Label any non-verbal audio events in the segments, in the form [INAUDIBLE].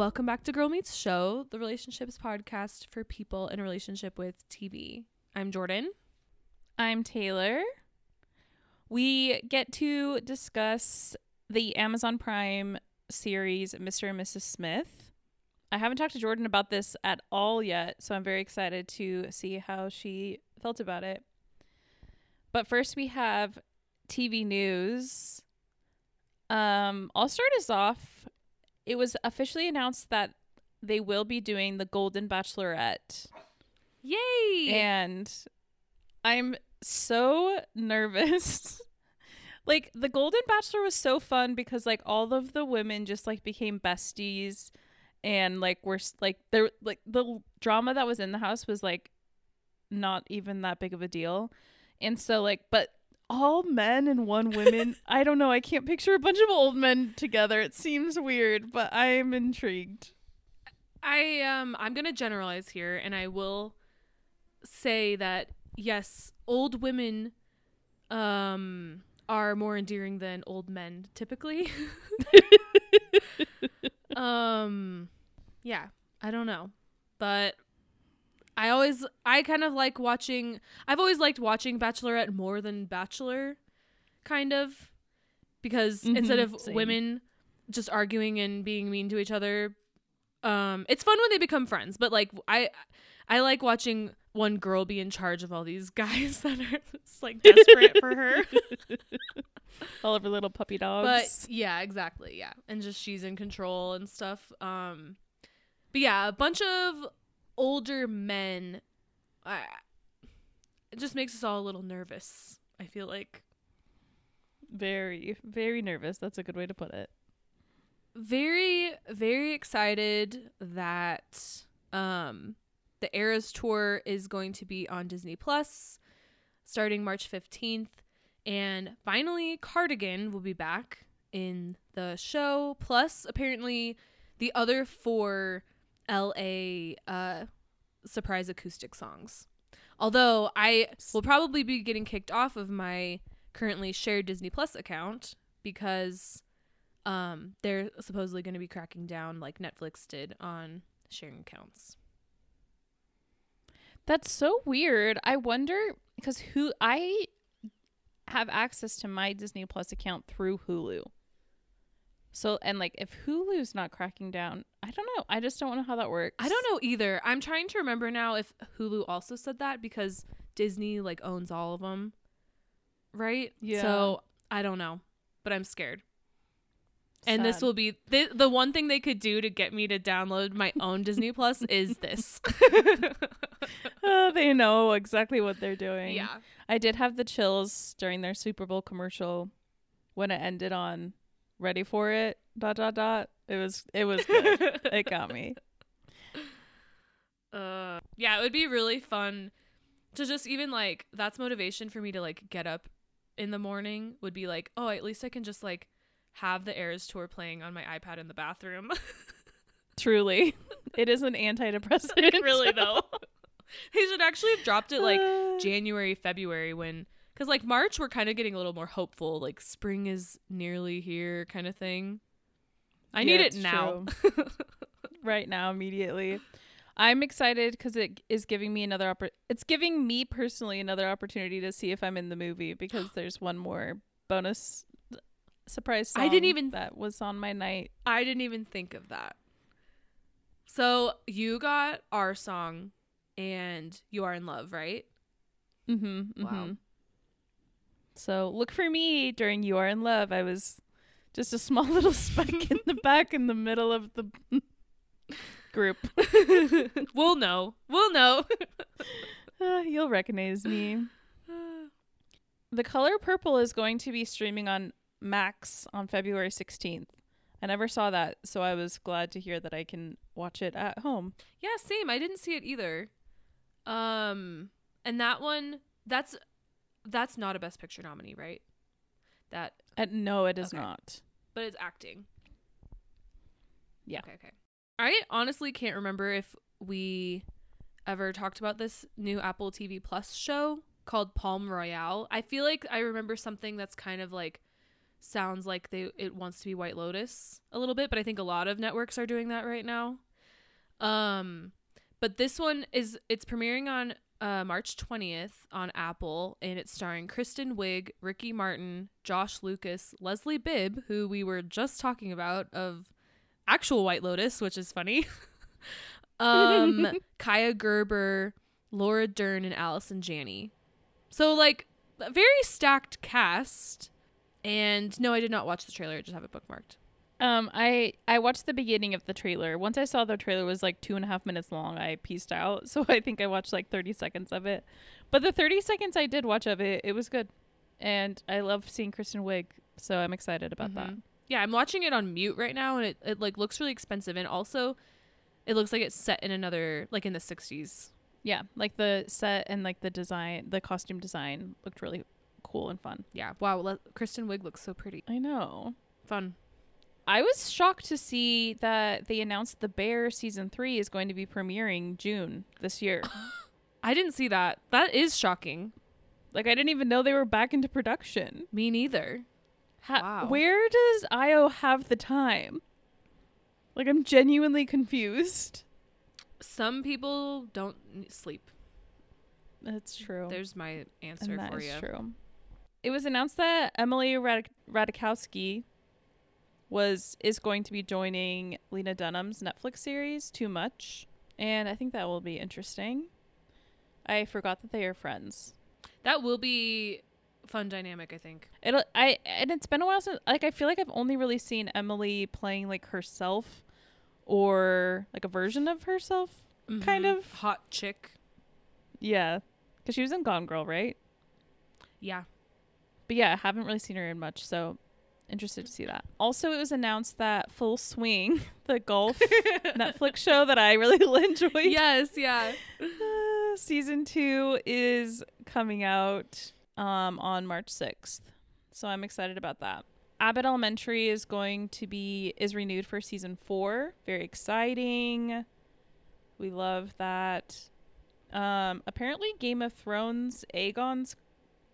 Welcome back to Girl Meets Show, the relationships podcast for people in a relationship with TV. I'm Jordan. I'm Taylor. We get to discuss the Amazon Prime series Mr. and Mrs. Smith. I haven't talked to Jordan about this at all yet, so I'm very excited to see how she felt about it. But first, we have TV news. Um, I'll start us off. It was officially announced that they will be doing the Golden Bachelorette. Yay! And I'm so nervous. [LAUGHS] like the Golden Bachelor was so fun because like all of the women just like became besties and like we're like there like the drama that was in the house was like not even that big of a deal. And so like but all men and one women, [LAUGHS] I don't know, I can't picture a bunch of old men together. It seems weird, but I'm intrigued. I um I'm gonna generalize here, and I will say that yes, old women um are more endearing than old men typically. [LAUGHS] [LAUGHS] um, yeah, I don't know, but I always I kind of like watching. I've always liked watching Bachelorette more than Bachelor, kind of, because instead Mhm, of same. women just arguing and being mean to each other, um, it's fun when they become friends. But like I, I like watching one girl be in charge of all these [LAUGHS] guys that are just like desperate for her. [LAUGHS] All of her little puppy dogs. But yeah, exactly. Yeah. And just she's in control and stuff. Um but yeah, a bunch of older men it just makes us all a little nervous. I feel like very, very nervous. That's a good way to put it. very very excited that um the Eras tour is going to be on Disney Plus starting March 15th and finally Cardigan will be back in the show plus apparently the other four LA uh surprise acoustic songs. Although I will probably be getting kicked off of my currently shared Disney Plus account because um they're supposedly going to be cracking down like Netflix did on sharing accounts. That's so weird. I wonder because who I have access to my Disney Plus account through Hulu. So and like if Hulu's not cracking down, I don't know. I just don't know how that works. I don't know either. I'm trying to remember now if Hulu also said that because Disney like owns all of them. Right? Yeah. So, I don't know, but I'm scared. And this will be the the one thing they could do to get me to download my own Disney [LAUGHS] Plus is this. [LAUGHS] [LAUGHS] Oh, they know exactly what they're doing. yeah. I did have the chills during their Super Bowl commercial when it ended on ready for it dot dot dot. It was it was [LAUGHS] good. it got me. [LAUGHS] uh yeah it would be really fun to just even like that's motivation for me to like get up in the morning would be like oh at least i can just like have the Eras tour playing on my ipad in the bathroom [LAUGHS] Truly. It is an antidepressant. really though they should actually have dropped it like Uh, january february when because like march we're kind of getting a little more hopeful like spring is nearly here kind of thing i Yeah, need it now [LAUGHS] right now immediately. I'm excited because it is giving me another oppor- It's giving me personally another opportunity to see if I'm in the movie because [GASPS] there's one more bonus surprise. I didn't even- that was on my night. I didn't even think of that. So you got our song and you are in love, right? Mm-hmm, Wow. So look for me during "You Are in Love." I was just a small [LAUGHS] little speck in the back in the middle of the [LAUGHS] group. [LAUGHS] we'll know. We'll know. Uh, you'll recognize me. [SIGHS] The Color Purple is going to be streaming on Max on February 16th. I never saw that, so I was glad to hear that I can watch it at home. yeah, same. I didn't see it either. Um and that one that's that's not a best picture nominee, right? That Uh, no, it is Okay. not. but it's acting. Yeah. Okay, okay. I honestly can't remember if we ever talked about this new Apple TV Plus show called Palm Royale. I feel like I remember something that's kind of like sounds like they it wants to be White Lotus a little bit, but I think a lot of networks are doing that right now. Um but this one is it's premiering on uh, March 20th on Apple, and it's starring Kristen Wiig, Ricky Martin, Josh Lucas, Leslie Bibb, who we were just talking about of actual White Lotus, which is funny. [LAUGHS] um, [LAUGHS] Kaia Gerber, Laura Dern, and Allison Janney. So like a very stacked cast. And no, I did not watch the trailer. I just have it bookmarked. Um, I I watched the beginning of the trailer. Once I saw the trailer was like two and a half minutes long, I pieced out. [LAUGHS] So I think I watched like thirty seconds of it. But the thirty seconds I did watch of it, it was good, and I love seeing Kristen Wiig. So I'm excited about that. Mhm. Yeah, I'm watching it on mute right now, and it, it like looks really expensive, and also, it looks like it's set in another like in the 60s. Yeah, like the set and like the design, the costume design looked really cool and fun. Yeah. Wow. Le- Kristen Wiig looks so pretty. I know. Fun. I was shocked to see that they announced The Bear season three is going to be premiering June this year. [LAUGHS] I didn't see that. That is shocking. like I didn't even know they were back into production. Me neither. Ha- Wow. Where does Ayo have the time? Like I'm genuinely confused. Some people don't sleep. That's true. There's my answer and for you. true. It was announced that Emily Radik- Radikowski was is going to be joining Lena Dunham's Netflix series Too Much, and I think that will be interesting. I forgot that they are friends. That will be fun dynamic, I think. It'll I and it's been a while since like I feel like I've only really seen Emily playing like herself or like a version of herself. Kind Mhm. of. hot chick. Yeah. Cuz she was in Gone Girl, right? Yeah. But yeah, I haven't really seen her in much, so interested to see that. Also, it was announced that Full Swing, [LAUGHS] the golf [LAUGHS] Netflix show that I really [LAUGHS] enjoyed, yes, yeah. uh, season 2 is coming out um on March 6th. So I'm excited about that. Abbott Elementary is going to be is renewed for season 4. Very exciting. We love that. Um apparently Game of Thrones Aegon's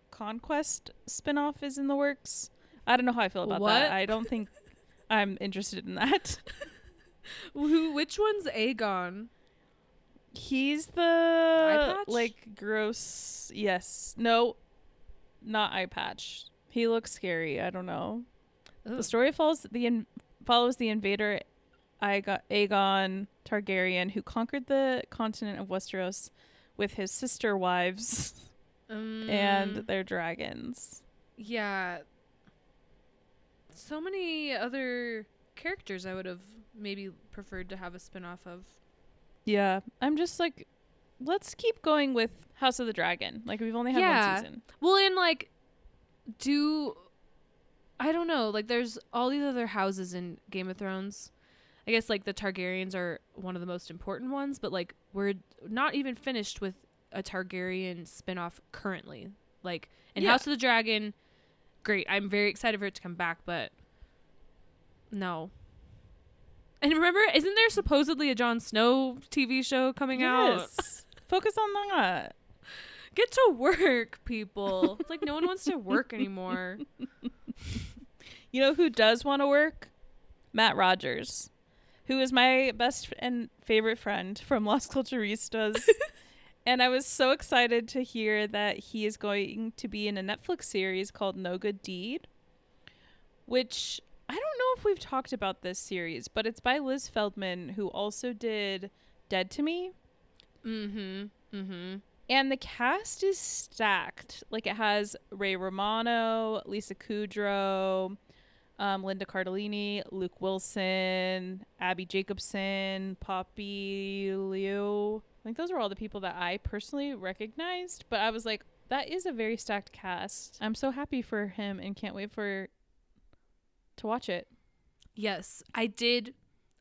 Conquest spin-off is in the works. I don't know how I feel about What? that. I don't think I'm interested in that. [LAUGHS] Who? Which one's Aegon? He's the like gross. Yes. No. Not eye patch. He looks scary. I don't know. The story follows the in- follows the invader Aegon, Aegon Targaryen who conquered the continent of Westeros with his sister wives Um, and their dragons. yeah. So many other characters I would have maybe preferred to have a spin-off of. Yeah, I'm just like, let's keep going with House of the Dragon. Like we've only had Yeah. one season. Well, and like, do I don't know. Like, there's all these other houses in Game of Thrones. I guess like the Targaryens are one of the most important ones, but like we're not even finished with a Targaryen spin-off currently. Like in Yeah. House of the Dragon, great. I'm very excited for it to come back, but no. And remember, isn't there supposedly a Jon Snow TV show coming out? Yes. Focus on that. Get to work, people. It's like no one wants to work anymore. [LAUGHS] You know who does want to work? Matt Rogers, who is my best and favorite friend from Los Culturistas. [LAUGHS] and I was so excited to hear that he is going to be in a Netflix series called No Good Deed, which I don't know if we've talked about this series, but it's by Liz Feldman, who also did Dead to Me. Mm-hmm. Mm-hmm. And the cast is stacked. Like it has Ray Romano, Lisa Kudrow, um, Linda Cardellini, Luke Wilson, Abbi Jacobson, Poppy Liu. I think those are all the people that I personally recognized. But I was like, that is a very stacked cast. I'm so happy for him and can't wait for to watch it. Yes, I did.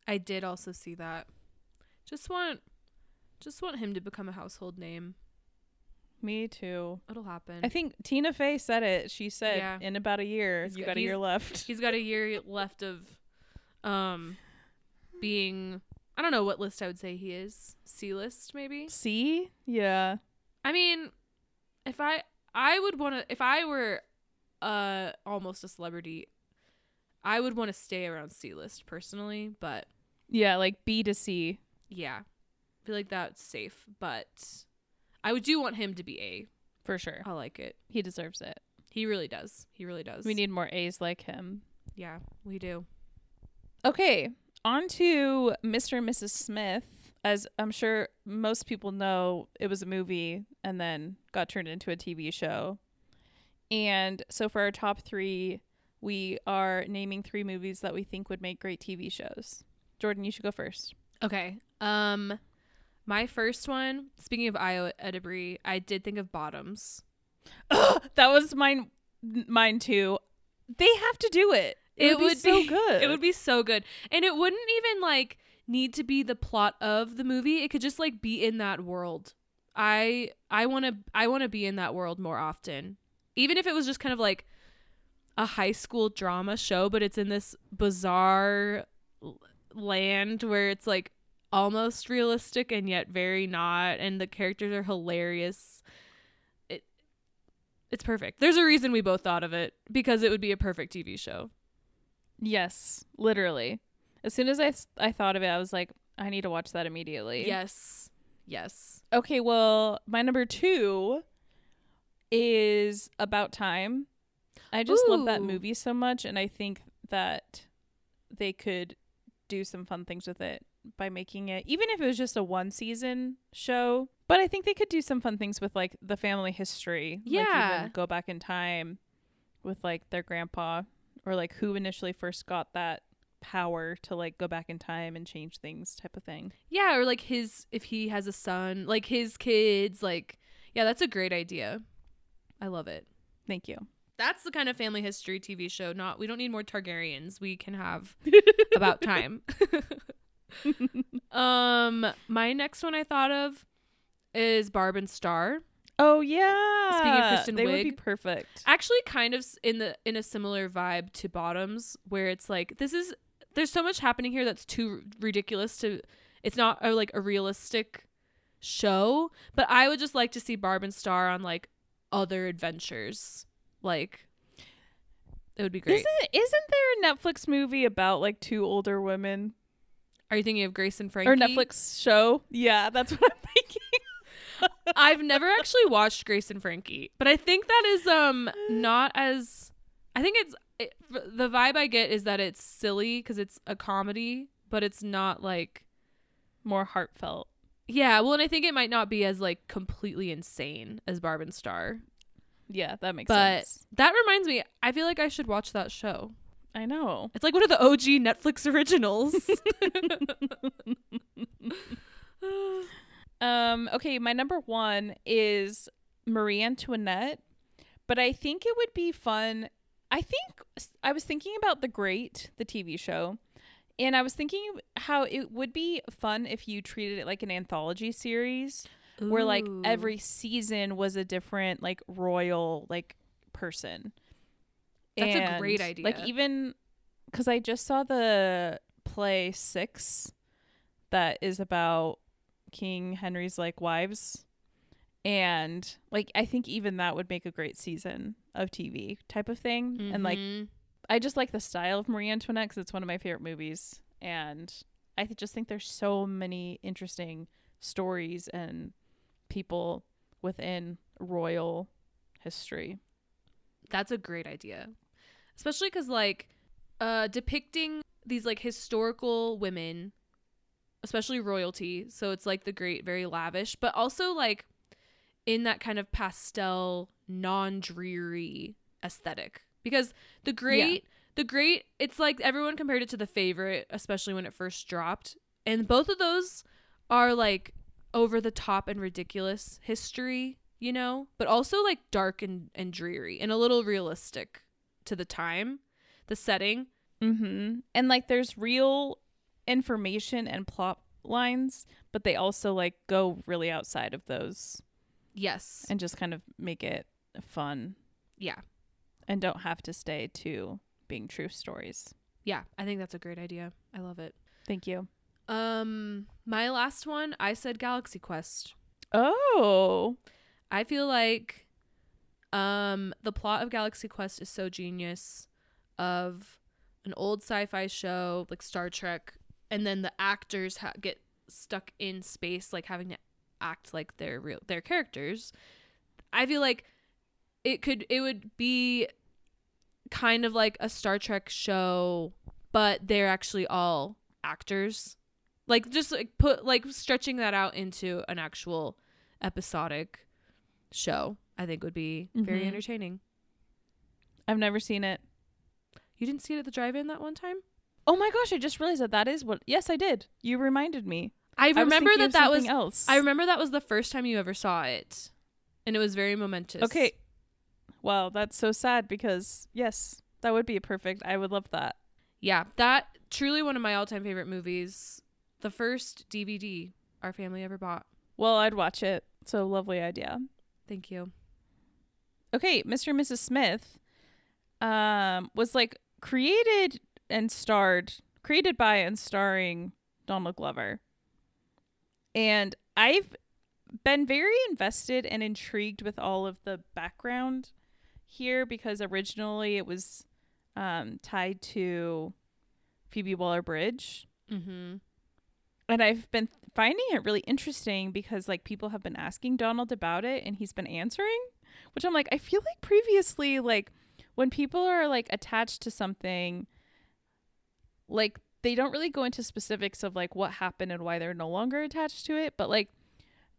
I did also see that. Just want, just want him to become a household name. Me too. It'll happen. I think Tina Fey said it. She said Yeah. in about a year, He's you got- got a year left. He's got a year left of, um, being. I don't know what list I would say he is. C list maybe. C? Yeah. I mean, if I I would want to if I were uh almost a celebrity, I would want to stay around C list personally, but Yeah, like B to C. yeah. I feel like that's safe, but I would do want him to be A. For sure. I like it. He deserves it. He really does. He really does. We need more A's like him. Yeah, we do. Okay, on to Mr. and Mrs. Smith. As I'm sure most people know, it was a movie and then got turned into a TV show. And so for our top three, we are naming three movies that we think would make great TV shows. Jordan, you should go first. Okay. Um my first one, speaking of Ayo Edebiri, I did think of Bottoms. [GASPS] that was mine mine too. They have to do it. It, would, be so good. It would be so good. And it wouldn't even like need to be the plot of the movie. It could just like be in that world. I I want to I want to be in that world more often. Even if it was just kind of like a high school drama show, but it's in this bizarre land where it's like almost realistic and yet very not and the characters are hilarious. It it's perfect. There's a reason we both thought of it because it would be a perfect TV show. Yes, literally. As soon as I I thought of it, I was like, I need to watch that immediately. Yes. Yes. Okay, well, my number two is About Time. I just love that movie so much, and I think that they could do some fun things with it by making it, even if it was just a one season show. But I think they could do some fun things with like the family history. Like Yeah. even go back in time with like their grandpa or like who initially first got that power to like go back in time and change things type of thing. Yeah, or like his if he has a son, like his kids, like yeah, that's a great idea. I love it. Thank you. That's the kind of family history TV show. Not we don't need more Targaryens. We can have [LAUGHS] about time. [LAUGHS] um, my next one I thought of is Barb and Star. Oh yeah. Kristen they would be perfect. Actually, kind of in the in a similar vibe to Bottoms, where it's like this is there's so much happening here that's too ridiculous to. It's not a, like a realistic show, but I would just like to see Barb and Star on like other adventures. Like, it would be great. Isn't isn't there a Netflix movie about like two older women Are you thinking of Grace and Frankie? or Netflix show? Yeah, that's [LAUGHS] what I'm. I've never actually watched Grace and Frankie, but I think that is um not as I think it's it, the vibe I get is that it's silly because it's a comedy, but it's not like More heartfelt. yeah. Well, and I think it might not be as like completely insane as Barb and Star, Yeah, that makes but sense. But that reminds me. I feel like I should watch that show. I know. It's like one of the OG Netflix originals. [LAUGHS] [LAUGHS] [LAUGHS] [SIGHS] Um, okay, my number one is Marie Antoinette, but I think it would be fun. I think I was thinking about The Great, the TV show, and I was thinking how it would be fun if you treated it like an anthology series where like every season was a different like royal like person. That's a great idea. Like even because I just saw the play Six that is about King Henry's like wives, and like I think even that would make a great season of TV type of thing. And like Mhm. I just like the style of Marie Antoinette because it's one of my favorite movies, and I th- just think there's so many interesting stories and people within royal history. That's a great idea. Especially cuz like uh depicting these like historical women, especially royalty, so it's like the great very lavish, but also like in that kind of pastel non-dreary aesthetic. Because the great the great it's like everyone compared it to the favorite, especially when it first dropped. And both of those are like over the top and ridiculous history, you know, but also like dark and, and dreary and a little realistic to the time, the setting. Mm-hmm. And like there's real information and plot lines, but they also like go really outside of those Yes. and just kind of make it fun yeah. and don't have to stay to being true stories. Yeah. I think that's a great idea. I love it. Thank you. Um, my last one, I said Galaxy Quest. Oh. I feel like um the plot of Galaxy Quest is so genius of an old sci-fi show like Star Trek, and then the actors ha- get stuck in space, like having to act like they're real, their characters. I feel like it could, it would be kind of like a Star Trek show, but they're actually all actors. Like just like put like stretching that out into an actual episodic show, I think would be very Mhm. entertaining. I've never seen it. You didn't see it at the drive-in that one time? Oh my gosh, I just realized that that is what. Yes, I did. You reminded me. I remember thinking that that was else. I remember that was the first time you ever saw it. And it was very momentous. Okay. Wow, that's so sad because yes, that would be perfect. I would love that. Yeah, that truly one of my all-time favorite movies. The first DVD our family ever bought. Well, I'd watch it. So lovely idea. Thank you. Okay, Mr. and Mrs. Smith um was like created and starred created by and starring Donald Glover. And I've been very invested and intrigued with all of the background here because originally it was um tied to Phoebe Waller-Bridge Mhm. and I've been finding it really interesting because like people have been asking Donald about it and he's been answering, which I'm like I feel like previously like when people are like attached to something like they don't really go into specifics of like what happened and why they're no longer attached to it, but like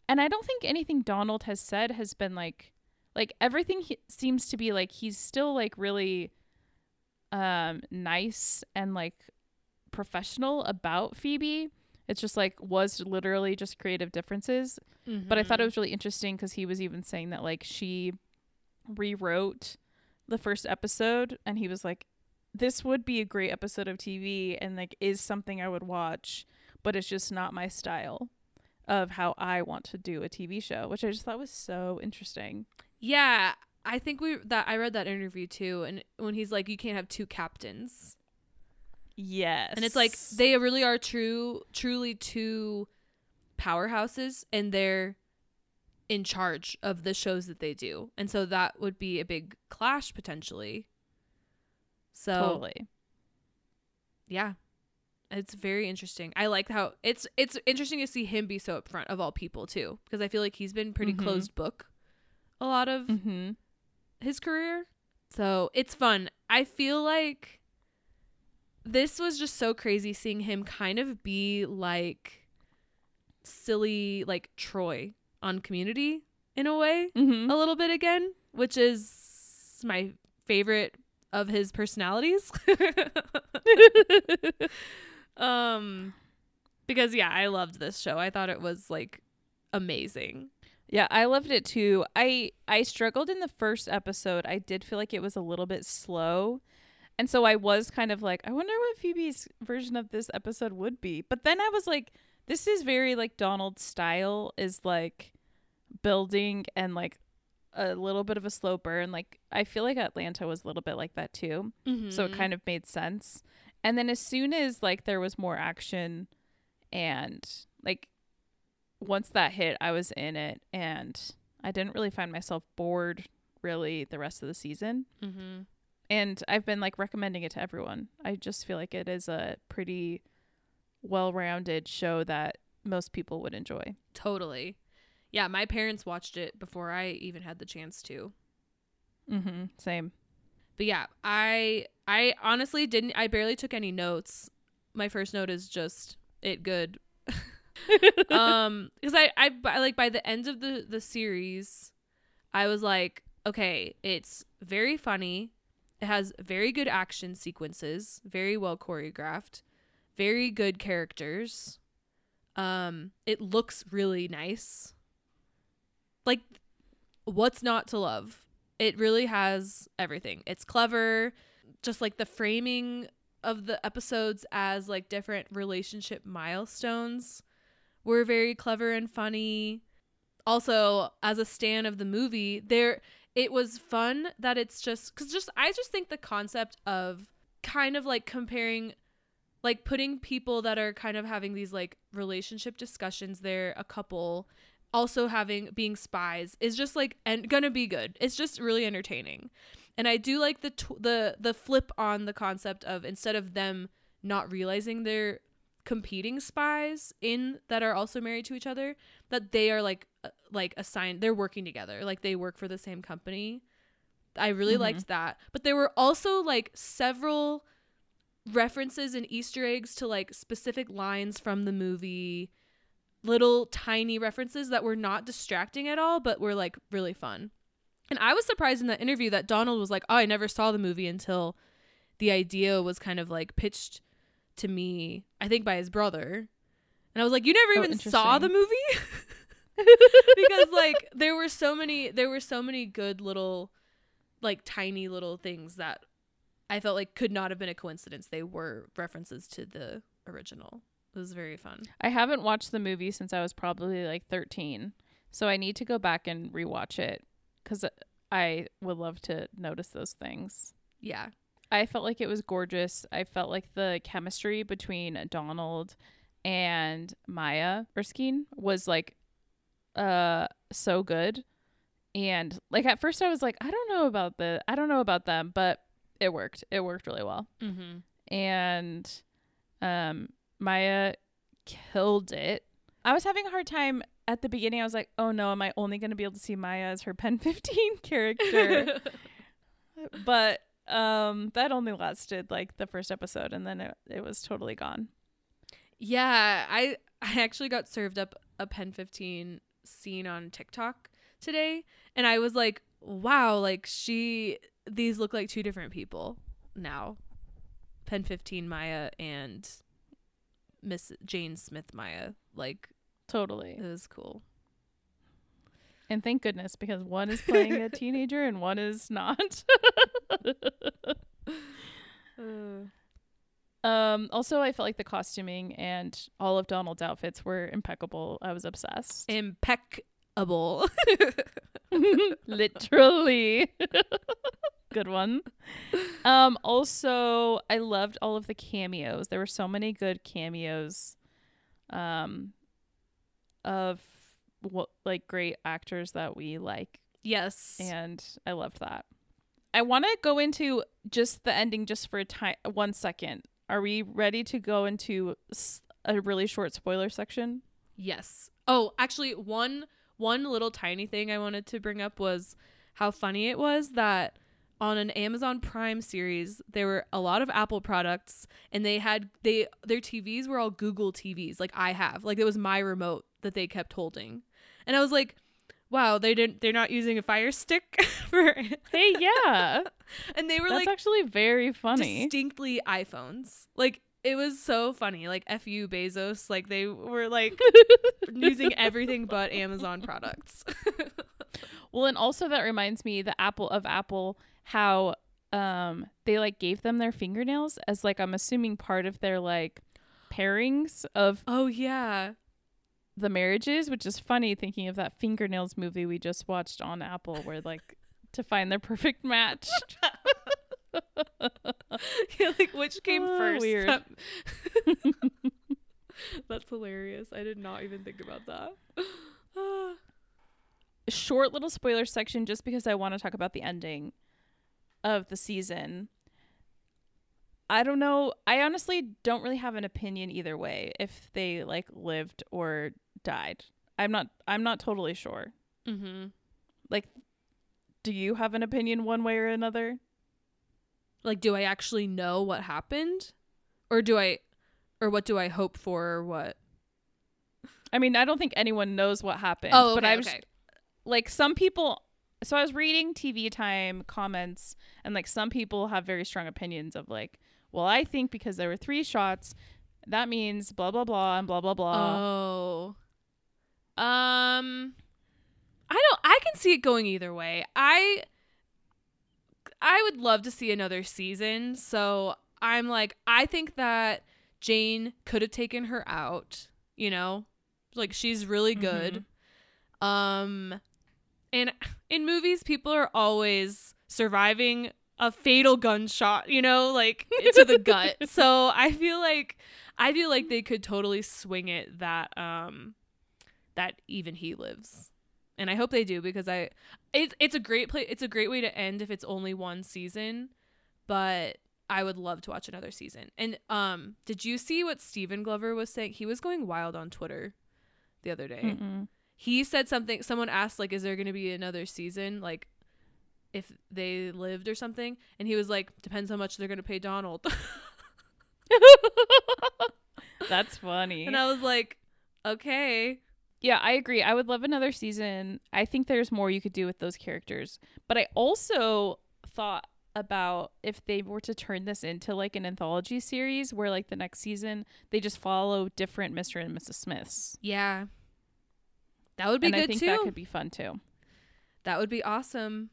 and I don't think anything Donald has said has been like like everything he, seems to be like he's still like really um nice and like professional about Phoebe. It's just like was literally just creative differences. But I thought it Mhm. was really interesting because he was even saying that like she rewrote the first episode and he was like, this would be a great episode of TV and like is something I would watch, but it's just not my style of how I want to do a TV show, which I just thought was so interesting. Yeah, I think we that I read that interview too and when he's like you can't have two captains. Yes. And it's like they really are true truly two powerhouses and they're in charge of the shows that they do. And so that would be a big clash potentially. So totally. yeah. It's very interesting. I like how it's it's interesting to see him be so upfront of all people too because I feel like he's been pretty Mhm. closed book a lot of Mm-hmm. his career. So it's fun. I feel like this was just so crazy seeing him kind of be like silly, like Troy on community in a way, Mm-hmm. a little bit again, which is my favorite of his personalities. [LAUGHS] um, because yeah, I loved this show. I thought it was like amazing. Yeah, I loved it too. I I struggled in the first episode. I did feel like it was a little bit slow. And so I was kind of like, I wonder what Phoebe's version of this episode would be. But then I was like, this is very like Donald's style is like building and like a little bit of a slow burn. Like I feel like Atlanta was a little bit like that too. So it kind of made sense. And then as soon as like there was more action and like once that hit, I was in it and I didn't really find myself bored really the rest of the season. Mm-hmm. And I've been like recommending it to everyone. I just feel like it is a pretty well-rounded show that most people would enjoy. Totally. Yeah, my parents watched it before I even had the chance to. Mm-hmm. Same. But yeah, I I honestly didn't I barely took any notes. My first note is just it good. [LAUGHS] um cuz I, I I like by the end of the the series I was like, okay, it's very funny. It has very good action sequences, very well choreographed, very good characters. Um it looks really nice. Like what's not to love? It really has everything. It's clever, just like the framing of the episodes as like different relationship milestones were very clever and funny. Also, as a stan of the movie, there it was fun that it's just cuz just I just think the concept of kind of like comparing like putting people that are kind of having these like relationship discussions they're a couple also having being spies is just like and gonna be good. It's just really entertaining. And I do like the tw- the the flip on the concept of instead of them not realizing they're competing spies in that are also married to each other that they are like uh, like assigned they're working together. Like they work for the same company. I really Mhm. liked that. But there were also like several references and easter eggs to like specific lines from the movie little tiny references that were not distracting at all but were like really fun. And i was surprised in that interview that donald was like oh i never saw the movie until the idea was kind of like pitched to me i think by his brother. And i was like you never Oh, even saw the movie? [LAUGHS] Because like there were so many there were so many good little like tiny little things that i felt like could not have been a coincidence. They were references to the original it was very fun I haven't watched the movie since I was probably like 13. So I need to go back and rewatch it cuz I would love to notice those things. yeah I felt like it was gorgeous. I felt like the chemistry between Donald and Maya Erskine was like uh so good. And like at first I was like, I don't know about the I don't know about them, but it worked. It worked really well. mm-hmm. And um Maya killed it. I was having a hard time at the beginning. I was like, "Oh no, am I only going to be able to see Maya as her Pen [LAUGHS] 15 character?" [LAUGHS] but um that only lasted like the first episode and then it, it was totally gone Yeah, I I actually got served up a Pen 15 scene on TikTok today and I was like, wow, like she these look like two different people now. Pen 15 Maya and Miss Jane Smith Maya. Like totally it was cool. and thank goodness because one is [LAUGHS] playing a teenager and one is not [LAUGHS] um also i felt like the costuming and all of donald's outfits were impeccable i was obsessed Impeccable. [LAUGHS] literally good one. Um also i loved all of the cameos. There were so many good cameos um of what like great actors that we like. Yes. and i loved that. I want to go into just the ending just for a time one second. Are we ready to go into a really short spoiler section? Yes. Oh, actually one one little tiny thing I wanted to bring up was how funny it was that on an Amazon Prime series there were a lot of Apple products and they had they their TVs were all Google TVs like I have. Like it was my remote that they kept holding. And I was like, wow, they didn't they're not using a fire stick [LAUGHS] for [LAUGHS] hey yeah [LAUGHS] and they were that's like actually very funny distinctly iPhones. Like it was so funny. Like fu Bezos, like they were like using everything but Amazon products. Well, and also that reminds me the Apple of Apple how um they like gave them their fingernails as like I'm assuming part of their like pairings of oh yeah. the marriages, which is funny thinking of that fingernails movie we just watched on Apple where like [LAUGHS] to find their perfect match. [LAUGHS] yeah, like which came Oh, first? weird. That- [LAUGHS] That's hilarious. I did not even think about that. [SIGHS] Short little spoiler section just because I want to talk about the ending of the season. I don't know. I honestly don't really have an opinion either way if they like lived or died. I'm not I'm not totally sure. mhm. Like do you have an opinion one way or another? Like do I actually know what happened? Or do I or what do I hope for or what? I mean, I don't think anyone knows what happened, Oh, but I was okay. like some people so I was reading TV time comments and like some people have very strong opinions of like, well, I think because there were three shots, that means blah blah blah and blah blah blah. Oh. Um I don't I can see it going either way. I I would love to see another season. So I'm like I think that Jane could have taken her out, you know? Like she's really good. Um and in movies people are always surviving a fatal gunshot, you know, like to the gut. [LAUGHS] So I feel like I feel like they could totally swing it that um that even he lives and I hope they do because I it's it's a great play. It's a great way to end if it's only one season, but I would love to watch another season. And um, did you see what Stephen Glover was saying? He was going wild on Twitter the other day. Mm-mm. He said something. Someone asked like, "Is there going to be another season?" Like. If they lived or something, and he was like, "Depends how much they're gonna pay Donald." [LAUGHS] That's funny. and I was like, "Okay, Yeah, I agree. I would love another season. I think there's more you could do with those characters. But I also thought about if they were to turn this into like an anthology series where like the next season they just follow different Mr. and Mrs. Smiths. yeah, that would be and good I think too." that could be fun too. That would be awesome.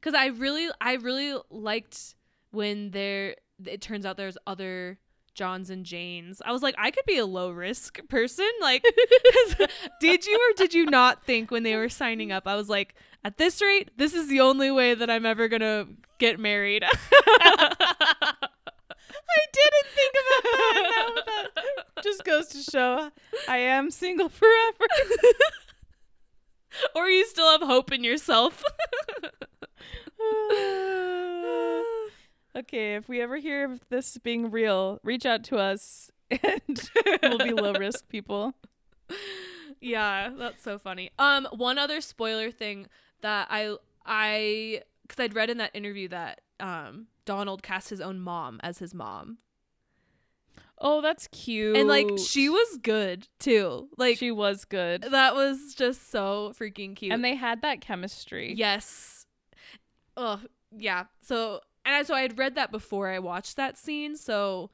Cuz I really I really liked when there it turns out there's other Johns and Janes. I was like I could be a low risk person Like, [LAUGHS] did you or did you not think when they were signing up I was like at this rate this is the only way that I'm ever going to get married. [LAUGHS] I didn't think about that. That, that just goes to show I am single forever. [LAUGHS] or you still have hope in yourself. [SIGHS] okay, if we ever hear of this being real, reach out to us and [LAUGHS] we'll be low risk people. yeah, that's so funny. Um, one other spoiler thing that I I because I'd read in that interview that um Donald cast his own mom as his mom, Oh, that's cute. and like she was good too. Like she was good. that was just so freaking cute. And they had that chemistry. yes, oh yeah. So and I, so I had read that before I watched that scene. So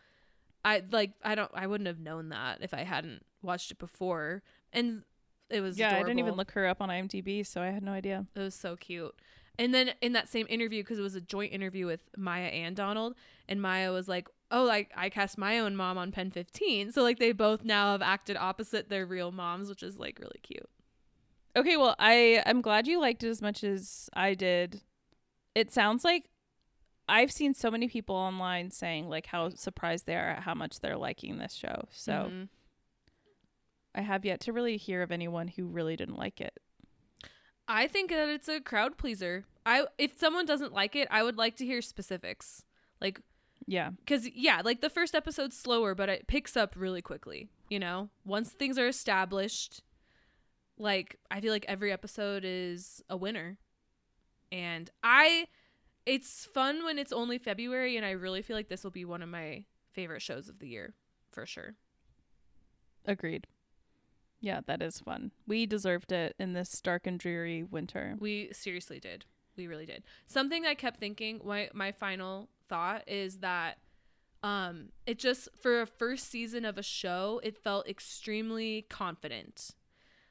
I like I don't I wouldn't have known that if I hadn't watched it before. And it was Yeah, I didn't even look her up on IMDb, so I had no idea. It was so cute. And then in that same interview, because it was a joint interview with Maya and Donald, and Maya was like, "Oh, like I cast my own mom on Pen 15." So like they both now have acted opposite their real moms, which is like really cute. Okay, well, I I'm glad you liked it as much as I did. It sounds like I've seen so many people online saying like how surprised they are at how much they're liking this show. So Mhm. I have yet to really hear of anyone who really didn't like it. I think that it's a crowd pleaser. I if someone doesn't like it, I would like to hear specifics. Like Yeah. cuz yeah, like the first episode's slower, but it picks up really quickly, you know? Once things are established, like I feel like every episode is a winner. And I it's fun when it's only February and I really feel like this will be one of my favorite shows of the year for sure. Agreed. Yeah, that is fun. We deserved it in this dark and dreary winter. We seriously did. We really did. Something I kept thinking, my my final thought is that um it just for a first season of a show, it felt extremely confident.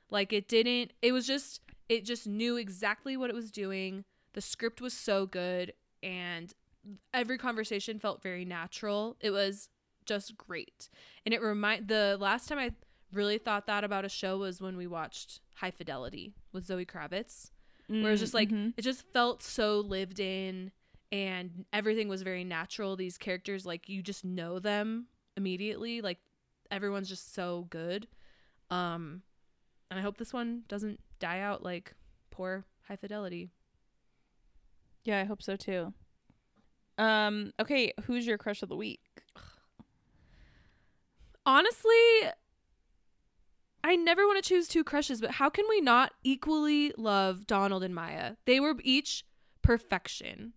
Like it didn't it was just it just knew exactly what it was doing. The script was so good and every conversation felt very natural. It was just great. And it remind the last time I really thought that about a show was when we watched High Fidelity with Zoe Kravitz where it was just like Mhm. it just felt so lived in and everything was very natural these characters like you just know them immediately like everyone's just so good um and i hope this one doesn't die out like poor high fidelity Yeah, I hope so too. Um, okay, who's your crush of the week? honestly i never want to choose two crushes but how can we not equally love donald and maya they were each perfection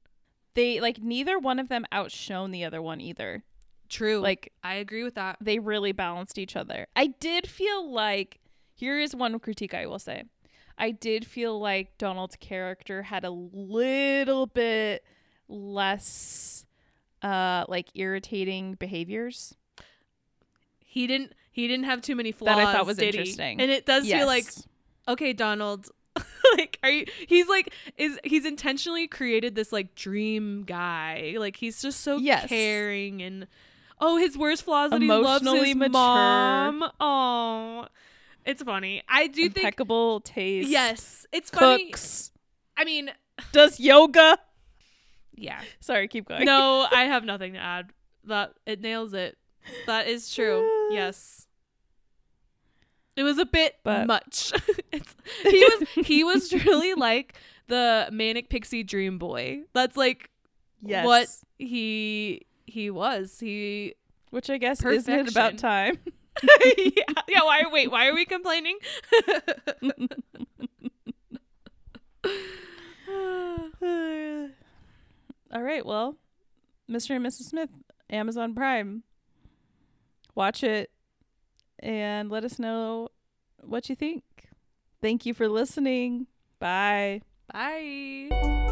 They like neither one of them outshone the other one either. true Like i agree with that they really balanced each other. I did feel like here is one critique I will say. I did feel like Donald's character had a little bit less uh like irritating behaviors. he didn't he didn't have too many flaws That I thought was did he? interesting. and it does feel like okay donald [LAUGHS] like are you he's like is he's intentionally created this like dream guy like he's just so Yes. caring and oh his worst flaws that he loves his mature. mom oh it's funny i do think impeccable taste. yes it's funny Cooks. i mean Does yoga. yeah Sorry, keep going. no [LAUGHS] i have nothing to add that it nails it that is [LAUGHS] true yes It was a bit But- much. [LAUGHS] [LAUGHS] he was he was truly like the manic pixie dream boy. That's like Yes. what he he was. He Which I guess isn't it about time? yeah, yeah, why wait, why are we complaining? [SIGHS] [SIGHS] [SIGHS] All right, well, Mr. and Mrs. Smith, Amazon Prime. Watch it and let us know what you think. Thank you for listening. Bye. Bye.